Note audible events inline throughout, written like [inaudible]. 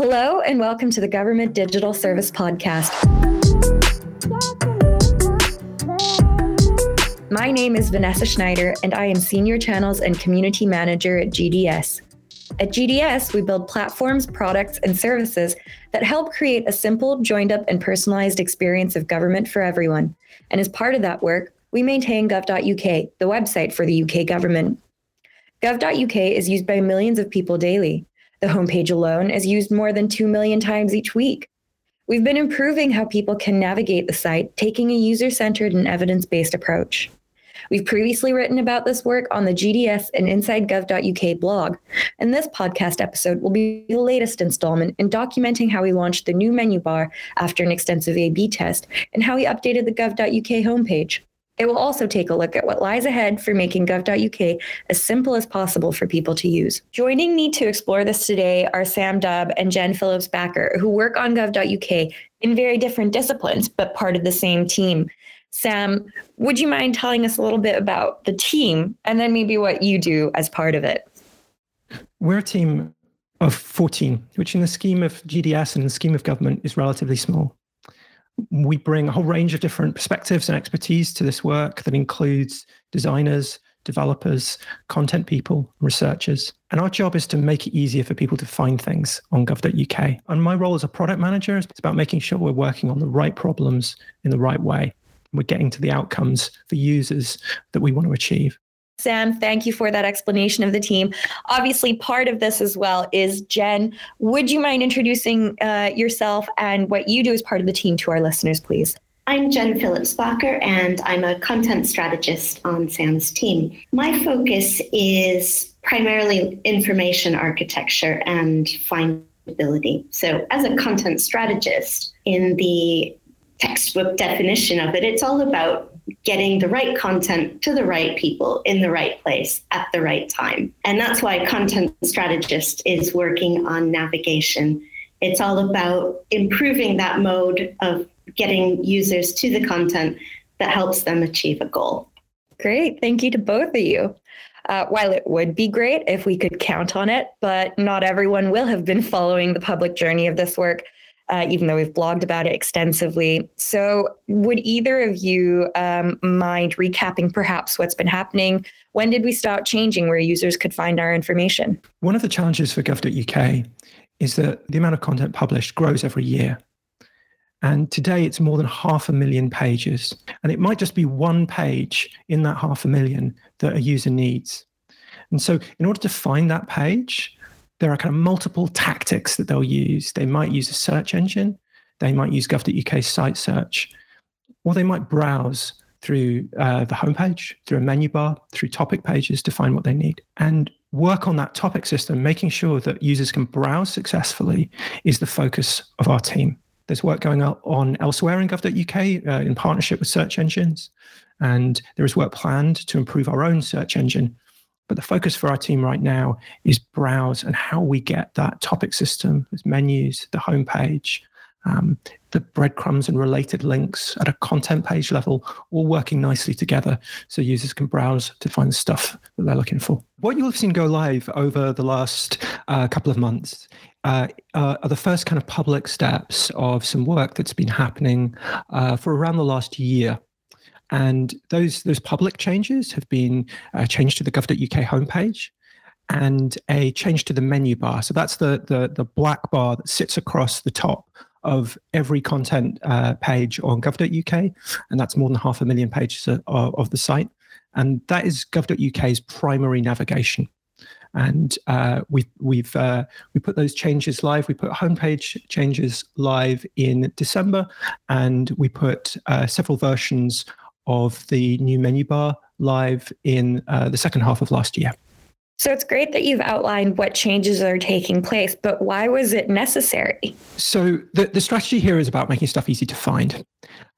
Hello, and welcome to the Government Digital Service Podcast. My name is Vanessa Schneider, and I am Senior Channels and Community Manager at GDS. At GDS, we build platforms, products, and services that help create a simple, joined up, and personalized experience of government for everyone. And as part of that work, we maintain gov.uk, the website for the UK government. Gov.uk is used by millions of people daily. The homepage alone is used more than 2 million times each week. We've been improving how people can navigate the site, taking a user centered and evidence based approach. We've previously written about this work on the GDS and InsideGov.uk blog, and this podcast episode will be the latest installment in documenting how we launched the new menu bar after an extensive A B test and how we updated the Gov.uk homepage. It will also take a look at what lies ahead for making gov.uk as simple as possible for people to use. Joining me to explore this today are Sam Dubb and Jen Phillips Bacher, who work on gov.uk in very different disciplines, but part of the same team. Sam, would you mind telling us a little bit about the team and then maybe what you do as part of it? We're a team of 14, which in the scheme of GDS and the scheme of government is relatively small we bring a whole range of different perspectives and expertise to this work that includes designers, developers, content people, researchers. And our job is to make it easier for people to find things on gov.uk. And my role as a product manager is about making sure we're working on the right problems in the right way. We're getting to the outcomes for users that we want to achieve. Sam, thank you for that explanation of the team. Obviously, part of this as well is Jen. Would you mind introducing uh, yourself and what you do as part of the team to our listeners, please? I'm Jen Phillips Bacher, and I'm a content strategist on Sam's team. My focus is primarily information architecture and findability. So, as a content strategist, in the textbook definition of it, it's all about getting the right content to the right people in the right place at the right time. And that's why Content Strategist is working on navigation. It's all about improving that mode of getting users to the content that helps them achieve a goal. Great. Thank you to both of you. Uh, while it would be great if we could count on it, but not everyone will have been following the public journey of this work uh, even though we've blogged about it extensively. So, would either of you um, mind recapping perhaps what's been happening? When did we start changing where users could find our information? One of the challenges for gov.uk is that the amount of content published grows every year. And today it's more than half a million pages. And it might just be one page in that half a million that a user needs. And so, in order to find that page, there are kind of multiple tactics that they'll use. They might use a search engine, they might use gov.uk site search, or they might browse through uh, the homepage, through a menu bar, through topic pages to find what they need. And work on that topic system, making sure that users can browse successfully, is the focus of our team. There's work going on elsewhere in gov.uk uh, in partnership with search engines. And there is work planned to improve our own search engine but the focus for our team right now is browse and how we get that topic system, as menus, the homepage, um, the breadcrumbs and related links at a content page level, all working nicely together so users can browse to find the stuff that they're looking for. What you'll have seen go live over the last uh, couple of months uh, uh, are the first kind of public steps of some work that's been happening uh, for around the last year and those those public changes have been a uh, change to the gov.uk homepage and a change to the menu bar. So that's the the, the black bar that sits across the top of every content uh, page on gov.uk, and that's more than half a million pages of, of the site. And that is gov.uk's primary navigation. And uh, we, we've uh, we put those changes live. We put homepage changes live in December, and we put uh, several versions of the new menu bar live in uh, the second half of last year. So it's great that you've outlined what changes are taking place, but why was it necessary? So the, the strategy here is about making stuff easy to find.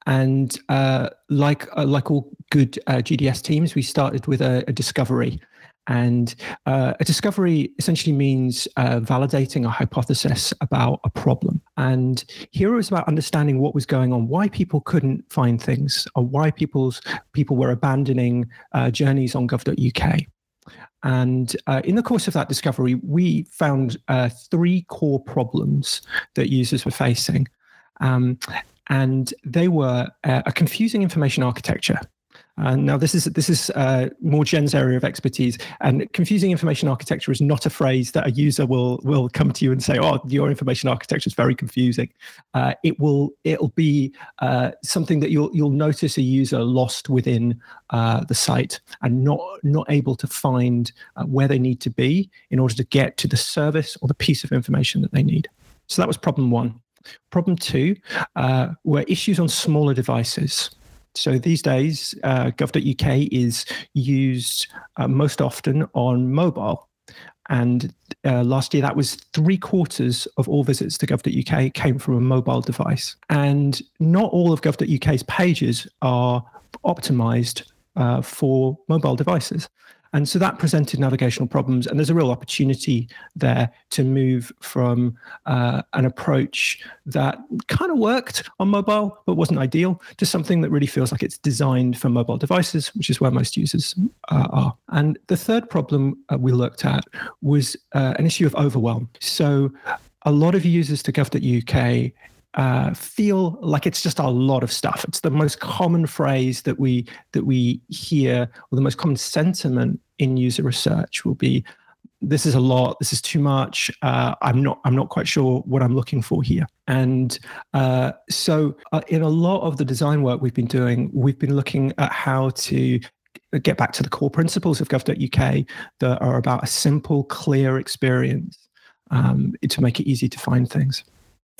And uh, like uh, like all good uh, GDS teams, we started with a, a discovery. And uh, a discovery essentially means uh, validating a hypothesis about a problem. And here it was about understanding what was going on, why people couldn't find things, or why people's people were abandoning uh, journeys on gov.uk. And uh, in the course of that discovery, we found uh, three core problems that users were facing. Um, and they were uh, a confusing information architecture. Uh, now, this is this is uh, more Jen's area of expertise, and confusing information architecture is not a phrase that a user will will come to you and say, "Oh, your information architecture is very confusing." Uh, it will it'll be uh, something that you'll you'll notice a user lost within uh, the site and not not able to find uh, where they need to be in order to get to the service or the piece of information that they need. So that was problem one. Problem two were issues on smaller devices. So these days, uh, gov.uk is used uh, most often on mobile. And uh, last year, that was three quarters of all visits to gov.uk came from a mobile device. And not all of gov.uk's pages are optimized uh, for mobile devices. And so that presented navigational problems. And there's a real opportunity there to move from uh, an approach that kind of worked on mobile, but wasn't ideal, to something that really feels like it's designed for mobile devices, which is where most users uh, are. And the third problem uh, we looked at was uh, an issue of overwhelm. So a lot of users to gov.uk uh, feel like it's just a lot of stuff. It's the most common phrase that we that we hear, or the most common sentiment in user research will be, "This is a lot. This is too much. Uh, I'm not. I'm not quite sure what I'm looking for here." And uh, so, uh, in a lot of the design work we've been doing, we've been looking at how to get back to the core principles of gov.uk that are about a simple, clear experience um, to make it easy to find things.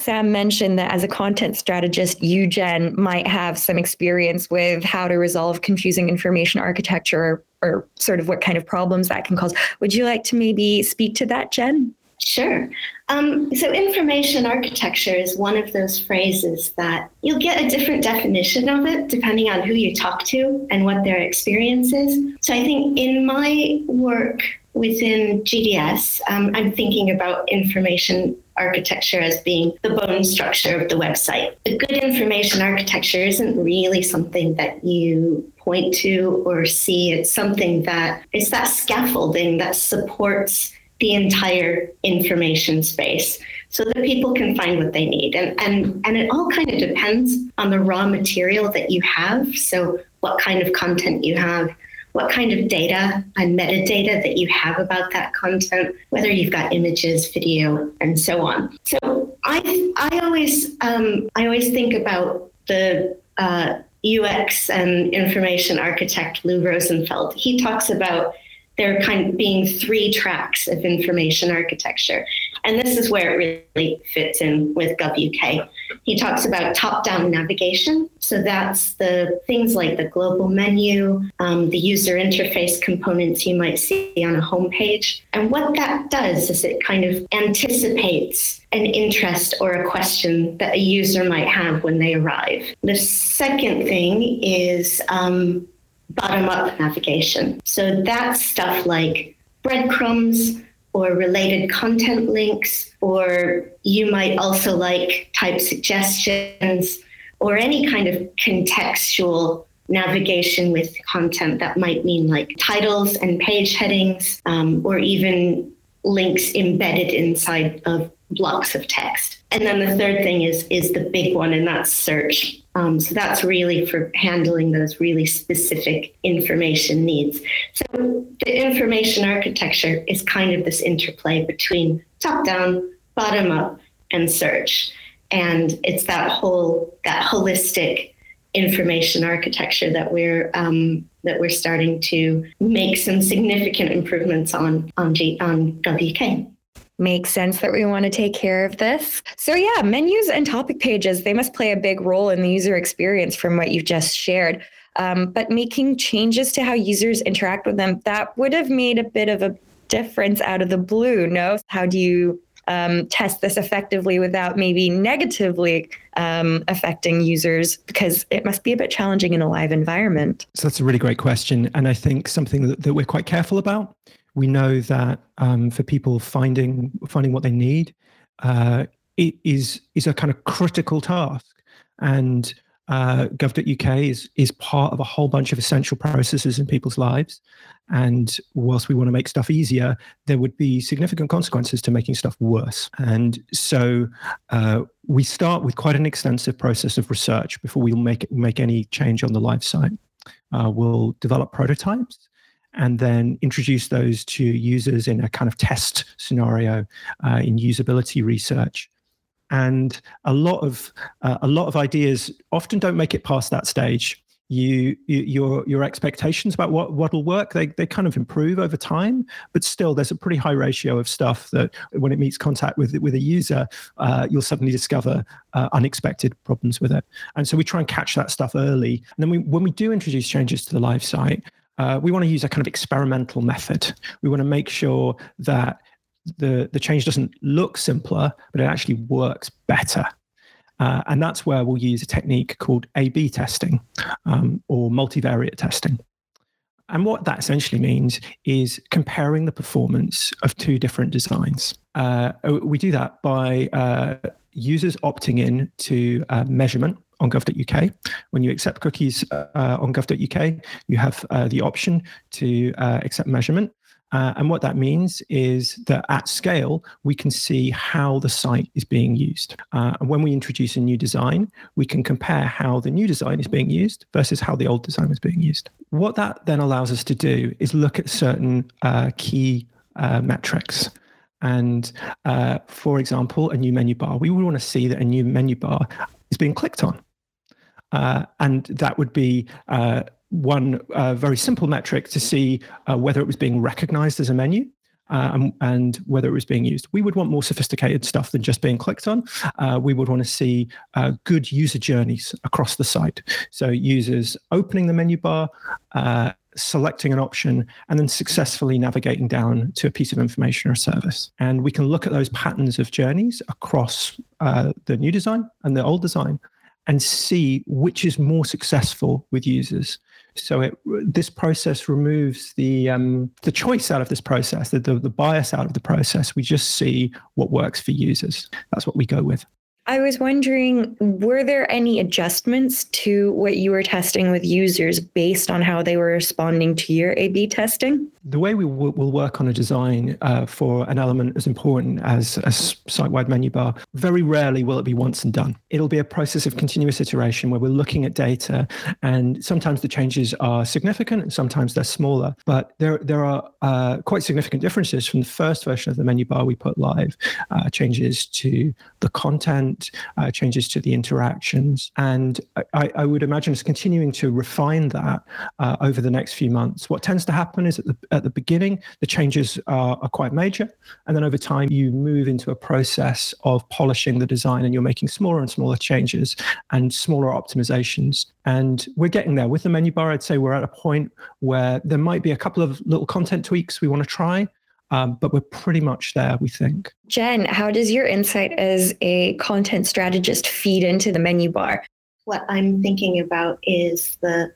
Sam mentioned that as a content strategist, you, Jen, might have some experience with how to resolve confusing information architecture or sort of what kind of problems that can cause. Would you like to maybe speak to that, Jen? Sure. Um, so, information architecture is one of those phrases that you'll get a different definition of it depending on who you talk to and what their experience is. So, I think in my work within GDS, um, I'm thinking about information architecture as being the bone structure of the website. A good information architecture isn't really something that you point to or see. It's something that it's that scaffolding that supports the entire information space so that people can find what they need. And, and, and it all kind of depends on the raw material that you have. So, what kind of content you have, what kind of data and metadata that you have about that content, whether you've got images, video, and so on. So I I always um, I always think about the uh, UX and information architect Lou Rosenfeld. He talks about there kind of being three tracks of information architecture. And this is where it really fits in with GovUK. He talks about top down navigation. So that's the things like the global menu, um, the user interface components you might see on a homepage. And what that does is it kind of anticipates an interest or a question that a user might have when they arrive. The second thing is um, bottom up navigation. So that's stuff like breadcrumbs or related content links, or you might also like type suggestions or any kind of contextual navigation with content that might mean like titles and page headings um, or even links embedded inside of blocks of text. And then the third thing is is the big one, and that's search. Um, so that's really for handling those really specific information needs. So the information architecture is kind of this interplay between top down, bottom up, and search. And it's that whole that holistic information architecture that we're um, that we're starting to make some significant improvements on on G, on GovUK makes sense that we want to take care of this. So, yeah, menus and topic pages, they must play a big role in the user experience from what you've just shared. Um, but making changes to how users interact with them, that would have made a bit of a difference out of the blue. No? How do you um, test this effectively without maybe negatively um, affecting users because it must be a bit challenging in a live environment. So that's a really great question. And I think something that, that we're quite careful about we know that um, for people finding finding what they need, uh, it is is a kind of critical task, and uh, gov.uk is, is part of a whole bunch of essential processes in people's lives. And whilst we want to make stuff easier, there would be significant consequences to making stuff worse. And so uh, we start with quite an extensive process of research before we make, make any change on the live site. Uh, we'll develop prototypes and then introduce those to users in a kind of test scenario uh, in usability research. And a lot of uh, a lot of ideas often don't make it past that stage. You, you, your your expectations about what what'll work they they kind of improve over time but still there's a pretty high ratio of stuff that when it meets contact with with a user uh, you'll suddenly discover uh, unexpected problems with it. And so we try and catch that stuff early. And then we when we do introduce changes to the live site uh, we want to use a kind of experimental method we want to make sure that the, the change doesn't look simpler, but it actually works better. Uh, and that's where we'll use a technique called A B testing um, or multivariate testing. And what that essentially means is comparing the performance of two different designs. Uh, we do that by uh, users opting in to uh, measurement on gov.uk. When you accept cookies uh, on gov.uk, you have uh, the option to uh, accept measurement. Uh, and what that means is that at scale, we can see how the site is being used. Uh, and when we introduce a new design, we can compare how the new design is being used versus how the old design is being used. What that then allows us to do is look at certain key metrics. And uh, for example, a new menu bar, we would want to see that a new menu bar is being clicked on. Uh, and that would be one uh, very simple metric to see uh, whether it was being recognized as a menu. Uh, and, and, whether it was being used. We would want more sophisticated stuff than just being clicked on. Uh, we would want to see uh, good user journeys across the site. So, users opening the menu bar, uh, selecting an option, and then successfully navigating down to a piece of information or service. And we can look at those patterns of journeys across the new design and the old design and see which is more successful with users. So it, this process removes the um, the choice out of this process, the, the, the bias out of the process. We just see what works for users. That's what we go with. I was wondering, were there any adjustments to what you were testing with users based on how they were responding to your A B testing? The way we w- will work on a design uh, for an element as important as a site wide menu bar, very rarely will it be once and done. It'll be a process of continuous iteration where we're looking at data, and sometimes the changes are significant and sometimes they're smaller. But there, there are uh, quite significant differences from the first version of the menu bar we put live, uh, changes to the content uh, changes to the interactions. And I, I, would imagine it's continuing to refine that uh, over the next few months. What tends to happen is at the, at the beginning, the changes are, are quite major. And then over time, you move into a process of polishing the design and you're making smaller and smaller changes and smaller optimizations. And we're getting there. With the menu bar, I'd say we're at a point where there might be a couple of little content tweaks we want to try. Um, but we're pretty much there, we think. Jen, how does your insight as a content strategist feed into the menu bar? What I'm thinking about is the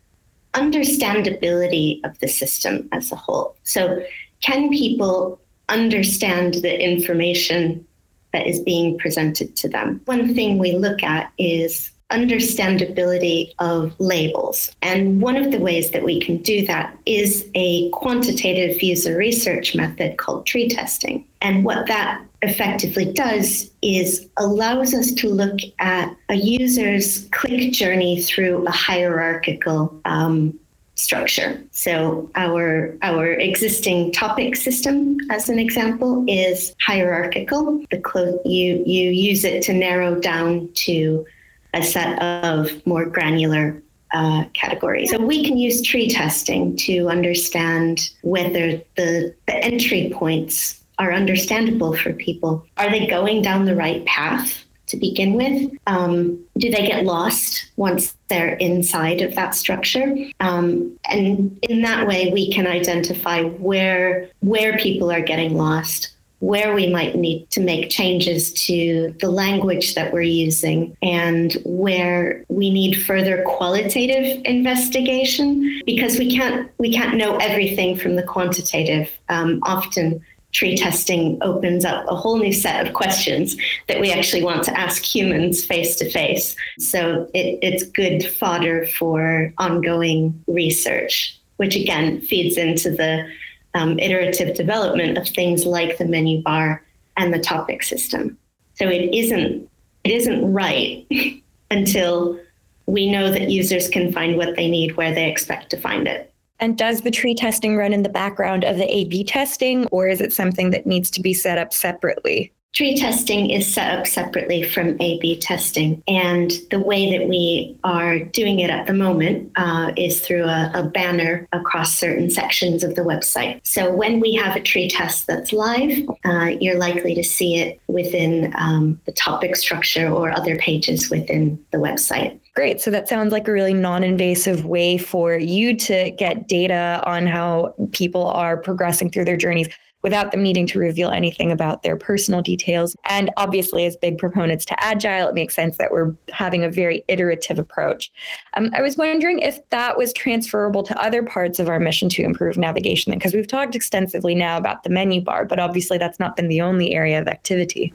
understandability of the system as a whole. So, can people understand the information that is being presented to them? One thing we look at is understandability of labels. And one of the ways that we can do that is a quantitative user research method called tree testing. And what that effectively does is allows us to look at a user's click journey through a hierarchical um, structure. So our our existing topic system, as an example, is hierarchical. The clo- you you use it to narrow down to a set of more granular uh, categories. So we can use tree testing to understand whether the, the entry points are understandable for people. Are they going down the right path? to begin with? Um, do they get lost once they're inside of that structure? Um, and in that way, we can identify where where people are getting lost, where we might need to make changes to the language that we're using and where we need further qualitative investigation because we can't we can't know everything from the quantitative um, often tree testing opens up a whole new set of questions that we actually want to ask humans face to face. So it, it's good fodder for ongoing research, which again feeds into the um, iterative development of things like the menu bar and the topic system. So it isn't it isn't right [laughs] until we know that users can find what they need where they expect to find it. And does the tree testing run in the background of the A B testing, or is it something that needs to be set up separately? Tree testing is set up separately from A B testing. And the way that we are doing it at the moment uh, is through a, a, banner across certain sections of the website. So when we have a tree test that's live, uh, you're likely to see it within um, the topic structure or other pages within the website. Great. So that sounds like a really non invasive way for you to get data on how people are progressing through their journeys without them needing to reveal anything about their personal details. And obviously, as big proponents to Agile, it makes sense that we're having a very iterative approach. Um, I was wondering if that was transferable to other parts of our mission to improve navigation, because we've talked extensively now about the menu bar, but obviously that's not been the only area of activity.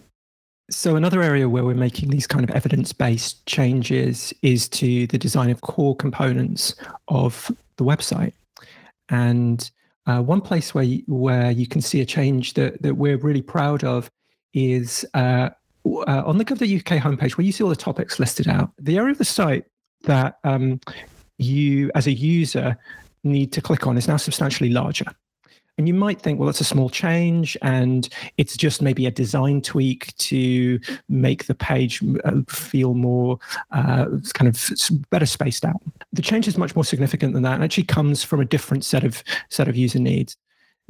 So, another area where we're making these kind of evidence based changes is to the design of core components of the website. And uh, one place where you, where you can see a change that that we're really proud of is uh, uh, on the Gov.uk homepage where you see all the topics listed out. The area of the site that um, you, as a user, need to click on is now substantially larger. And you might think, well, that's a small change, and it's just maybe a design tweak to make the page uh, feel more uh, kind of better spaced out. The change is much more significant than that, and actually comes from a different set of set of user needs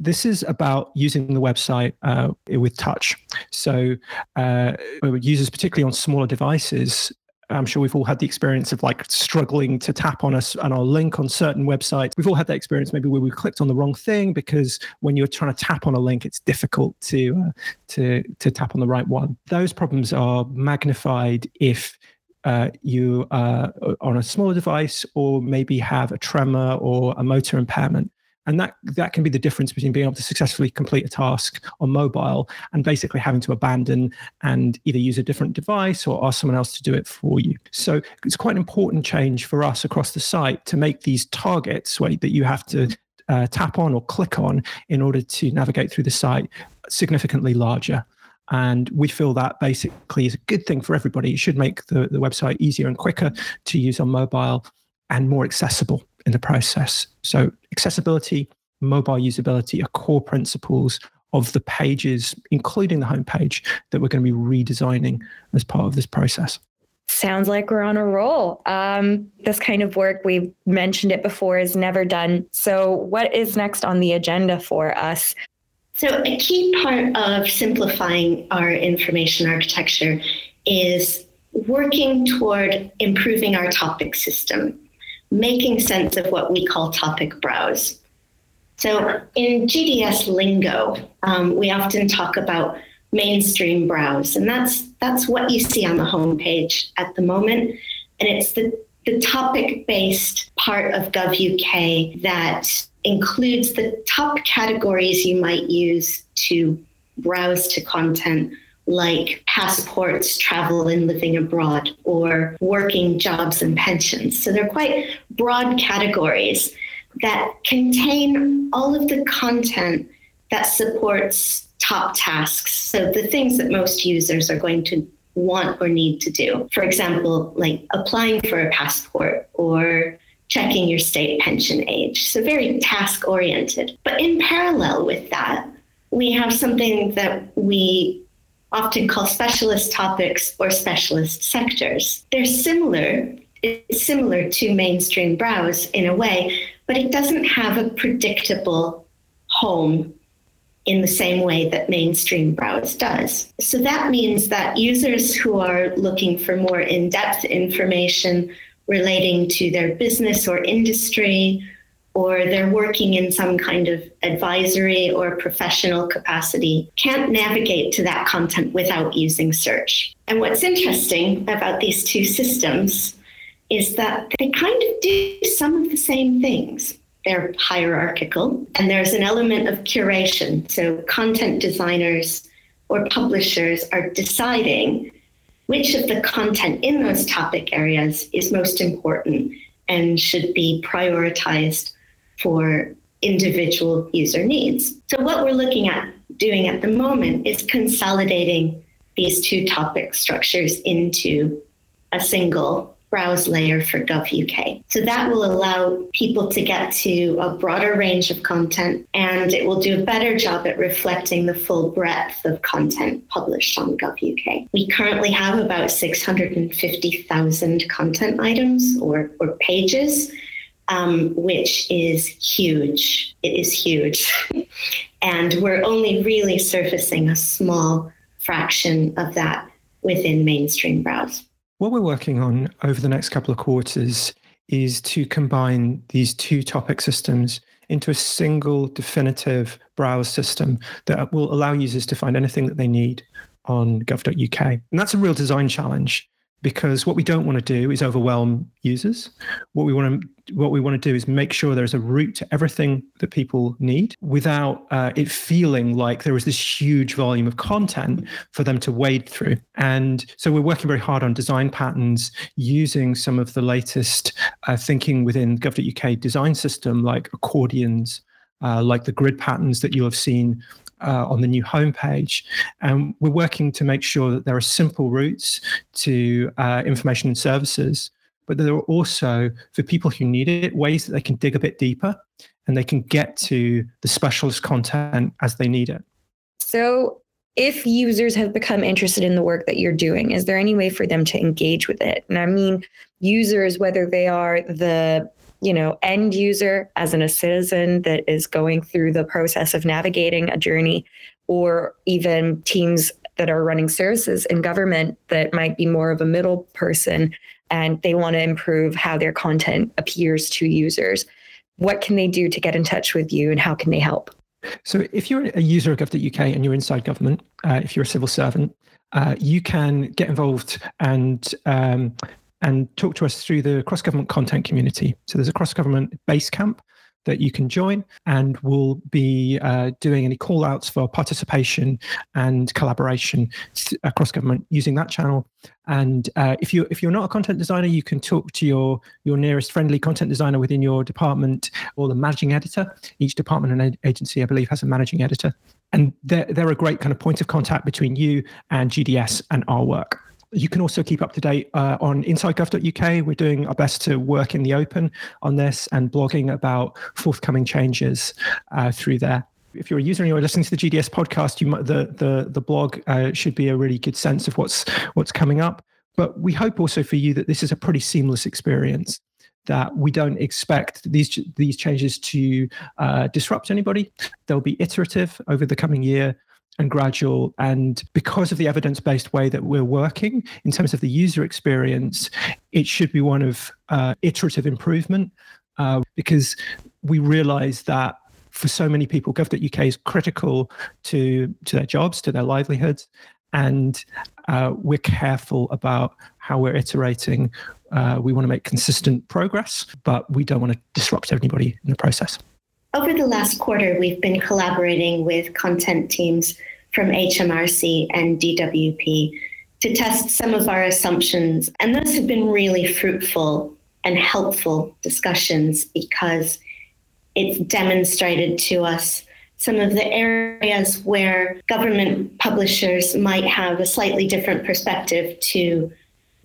this is about using the website uh, with touch. So, uh, users, particularly on smaller devices, I'm sure we've all had the experience of like struggling to tap on us on our link on certain websites. We've all had that experience maybe where we clicked on the wrong thing because when you're trying to tap on a link, it's difficult to uh, to to tap on the right one. Those problems are magnified if uh, you are on a smaller device or maybe have a tremor or a motor impairment and that that can be the difference between being able to successfully complete a task on mobile and basically having to abandon and either use a different device or ask someone else to do it for you. So it's quite an important change for us across the site to make these targets that you have to uh, tap on or click on in order to navigate through the site significantly larger. And we feel that basically is a good thing for everybody. It should make the, the website easier and quicker to use on mobile and more accessible in the process. So, accessibility, mobile usability are core principles of the pages, including the homepage, that we're going to be redesigning as part of this process. Sounds like we're on a roll. Um, this kind of work, we've mentioned it before, is never done. So, what is next on the agenda for us? So, a key part of simplifying our information architecture is working toward improving our topic system making sense of what we call topic browse. So in GDS lingo, um, we often talk about mainstream browse, and that's that's what you see on the homepage at the moment, and it's the the topic-based part of GovUK that includes the top categories you might use to browse to content like passports, travel and living abroad, or working jobs and pensions. So they're quite broad categories that contain all of the content that supports top tasks. So the things that most users are going to want or need to do. For example, like applying for a passport or checking your state pension age. So very task oriented. But in parallel with that, we have something that we often call specialist topics or specialist sectors. They're similar, similar to mainstream browse in a way, but it doesn't have a predictable home in the same way that mainstream browse does. So that means that users who are looking for more in depth information relating to their business or industry or they're working in some kind of advisory or professional capacity can't navigate to that content without using search. And what's interesting about these two systems is that they kind of do some of the same things. they're hierarchical, and there's an element of curation. So content designers or publishers are deciding which of the content in those topic areas is most important and should be prioritized for individual user needs. So, what we're looking at doing at the moment is consolidating these two topic structures into a single browse layer for GovUK. So that will allow people to get to a broader range of content and it will do a better job at reflecting the full breadth of content published on GovUK. We currently have about 650,000 content items or, or pages. Um, which is huge. It is huge. [laughs] and we're only really surfacing a small fraction of that within mainstream browse. What we're working on over the next couple of quarters is to combine these two topic systems into a single definitive browse system that will allow users to find anything that they need on gov.uk. And that's a real design challenge because what we don't want to do is overwhelm users. What we want to what we want to do is make sure there's a route to everything that people need without uh, it feeling like there is this huge volume of content for them to wade through. And so we're working very hard on design patterns using some of the latest uh, thinking within gov.uk design system, like accordions, uh, like the grid patterns that you'll have seen uh, on the new homepage. And we're working to make sure that there are simple routes to uh, information and services, but there are also, for people who need it, ways that they can dig a bit deeper and they can get to the specialist content as they need it. So, if users have become interested in the work that you're doing, is there any way for them to engage with it? And I mean, users, whether they are the you know end user as in a citizen that is going through the process of navigating a journey or even teams that are running services in government that might be more of a middle person and they want to improve how their content appears to users. What can they do to get in touch with you and how can they help? So if you're a user of gov.uk and you're inside government uh, if you're a civil servant uh, you can get involved and um, and talk to us through the cross government content community. So there's a cross government Basecamp that you can join, and we'll be uh, doing any call outs for participation and collaboration across government using that channel. And uh, if you if you're not a content designer, you can talk to your your nearest friendly content designer within your department or the managing editor. Each department and agency, I believe, has a managing editor, and they're they're a great kind of point of contact between you and GDS and our work. You can also keep up to date uh, on insidegov.uk. We're doing our best to work in the open on this and blogging about forthcoming changes uh, through there. If you're a user and you're listening to the GDS podcast, you might, the the the blog uh, should be a really good sense of what's what's coming up. But we hope also for you that this is a pretty seamless experience that we don't expect these these changes to uh, disrupt anybody. They'll be iterative over the coming year and gradual. And because of the evidence based way that we're working in terms of the user experience, it should be one of uh, iterative improvement uh, because we realize that for so many people, gov.uk is critical to, to their jobs, to their livelihoods. And uh, we're careful about how we're iterating. Uh, we want to make consistent progress, but we don't want to disrupt anybody in the process. Over the last quarter, we've been collaborating with content teams from HMRC and DWP to test some of our assumptions. And those have been really fruitful and helpful discussions because it's demonstrated to us some of the areas where government publishers might have a slightly different perspective to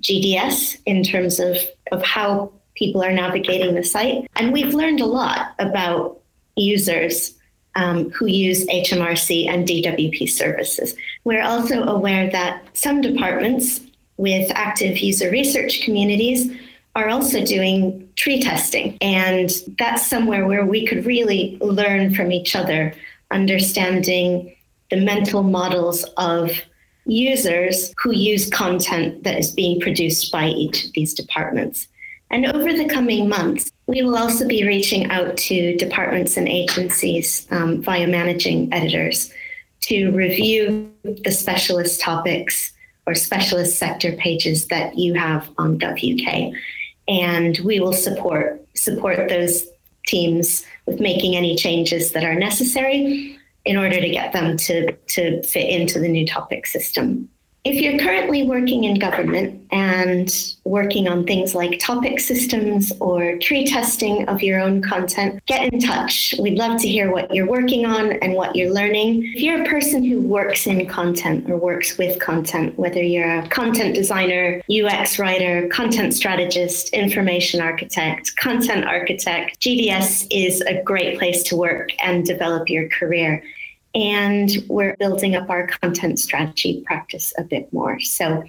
GDS in terms of, of how people are navigating the site. And we've learned a lot about users um, who use HMRC and DWP services. We're also aware that some departments with active user research communities are also doing tree testing. And that's somewhere where we could really learn from each other, understanding the mental models of users who use content that is being produced by each of these departments. And over the coming months, we will also be reaching out to departments and agencies um, via managing editors to review the specialist topics or specialist sector pages that you have on GovUK. And we will support support those teams with making any changes that are necessary in order to get them to, to fit into the new topic system. If you're currently working in government and working on things like topic systems or tree testing of your own content, get in touch. We'd love to hear what you're working on and what you're learning. If you're a person who works in content or works with content, whether you're a content designer, UX writer, content strategist, information architect, content architect, GDS is a great place to work and develop your career and we're building up our content strategy practice a bit more. So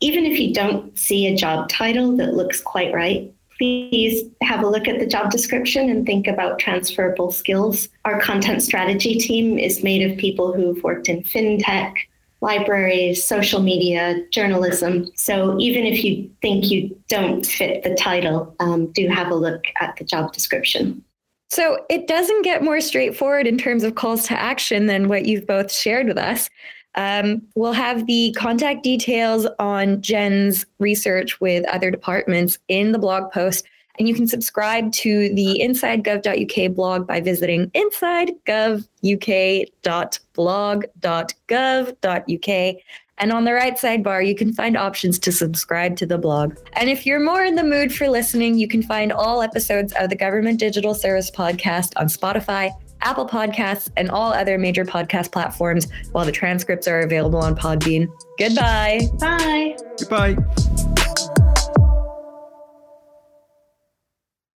even if you don't see a job title that looks quite right, please have a look at the job description and think about transferable skills. Our content strategy team is made of people who've worked in fintech, libraries, social media, journalism. So even if you think you don't fit the title, um, do have a look at the job description. So it doesn't get more straightforward in terms of calls to action than what you've both shared with us. Um, we'll have the contact details on Jen's research with other departments in the blog post. And you can subscribe to the insidegov.uk blog by visiting insidegovuk.blog.gov.uk and on the right sidebar, you can find options to subscribe to the blog. And if you're more in the mood for listening, you can find all episodes of the Government Digital Service podcast on Spotify, Apple Podcasts, and all other major podcast platforms, while the transcripts are available on Podbean. Goodbye. Bye. Goodbye.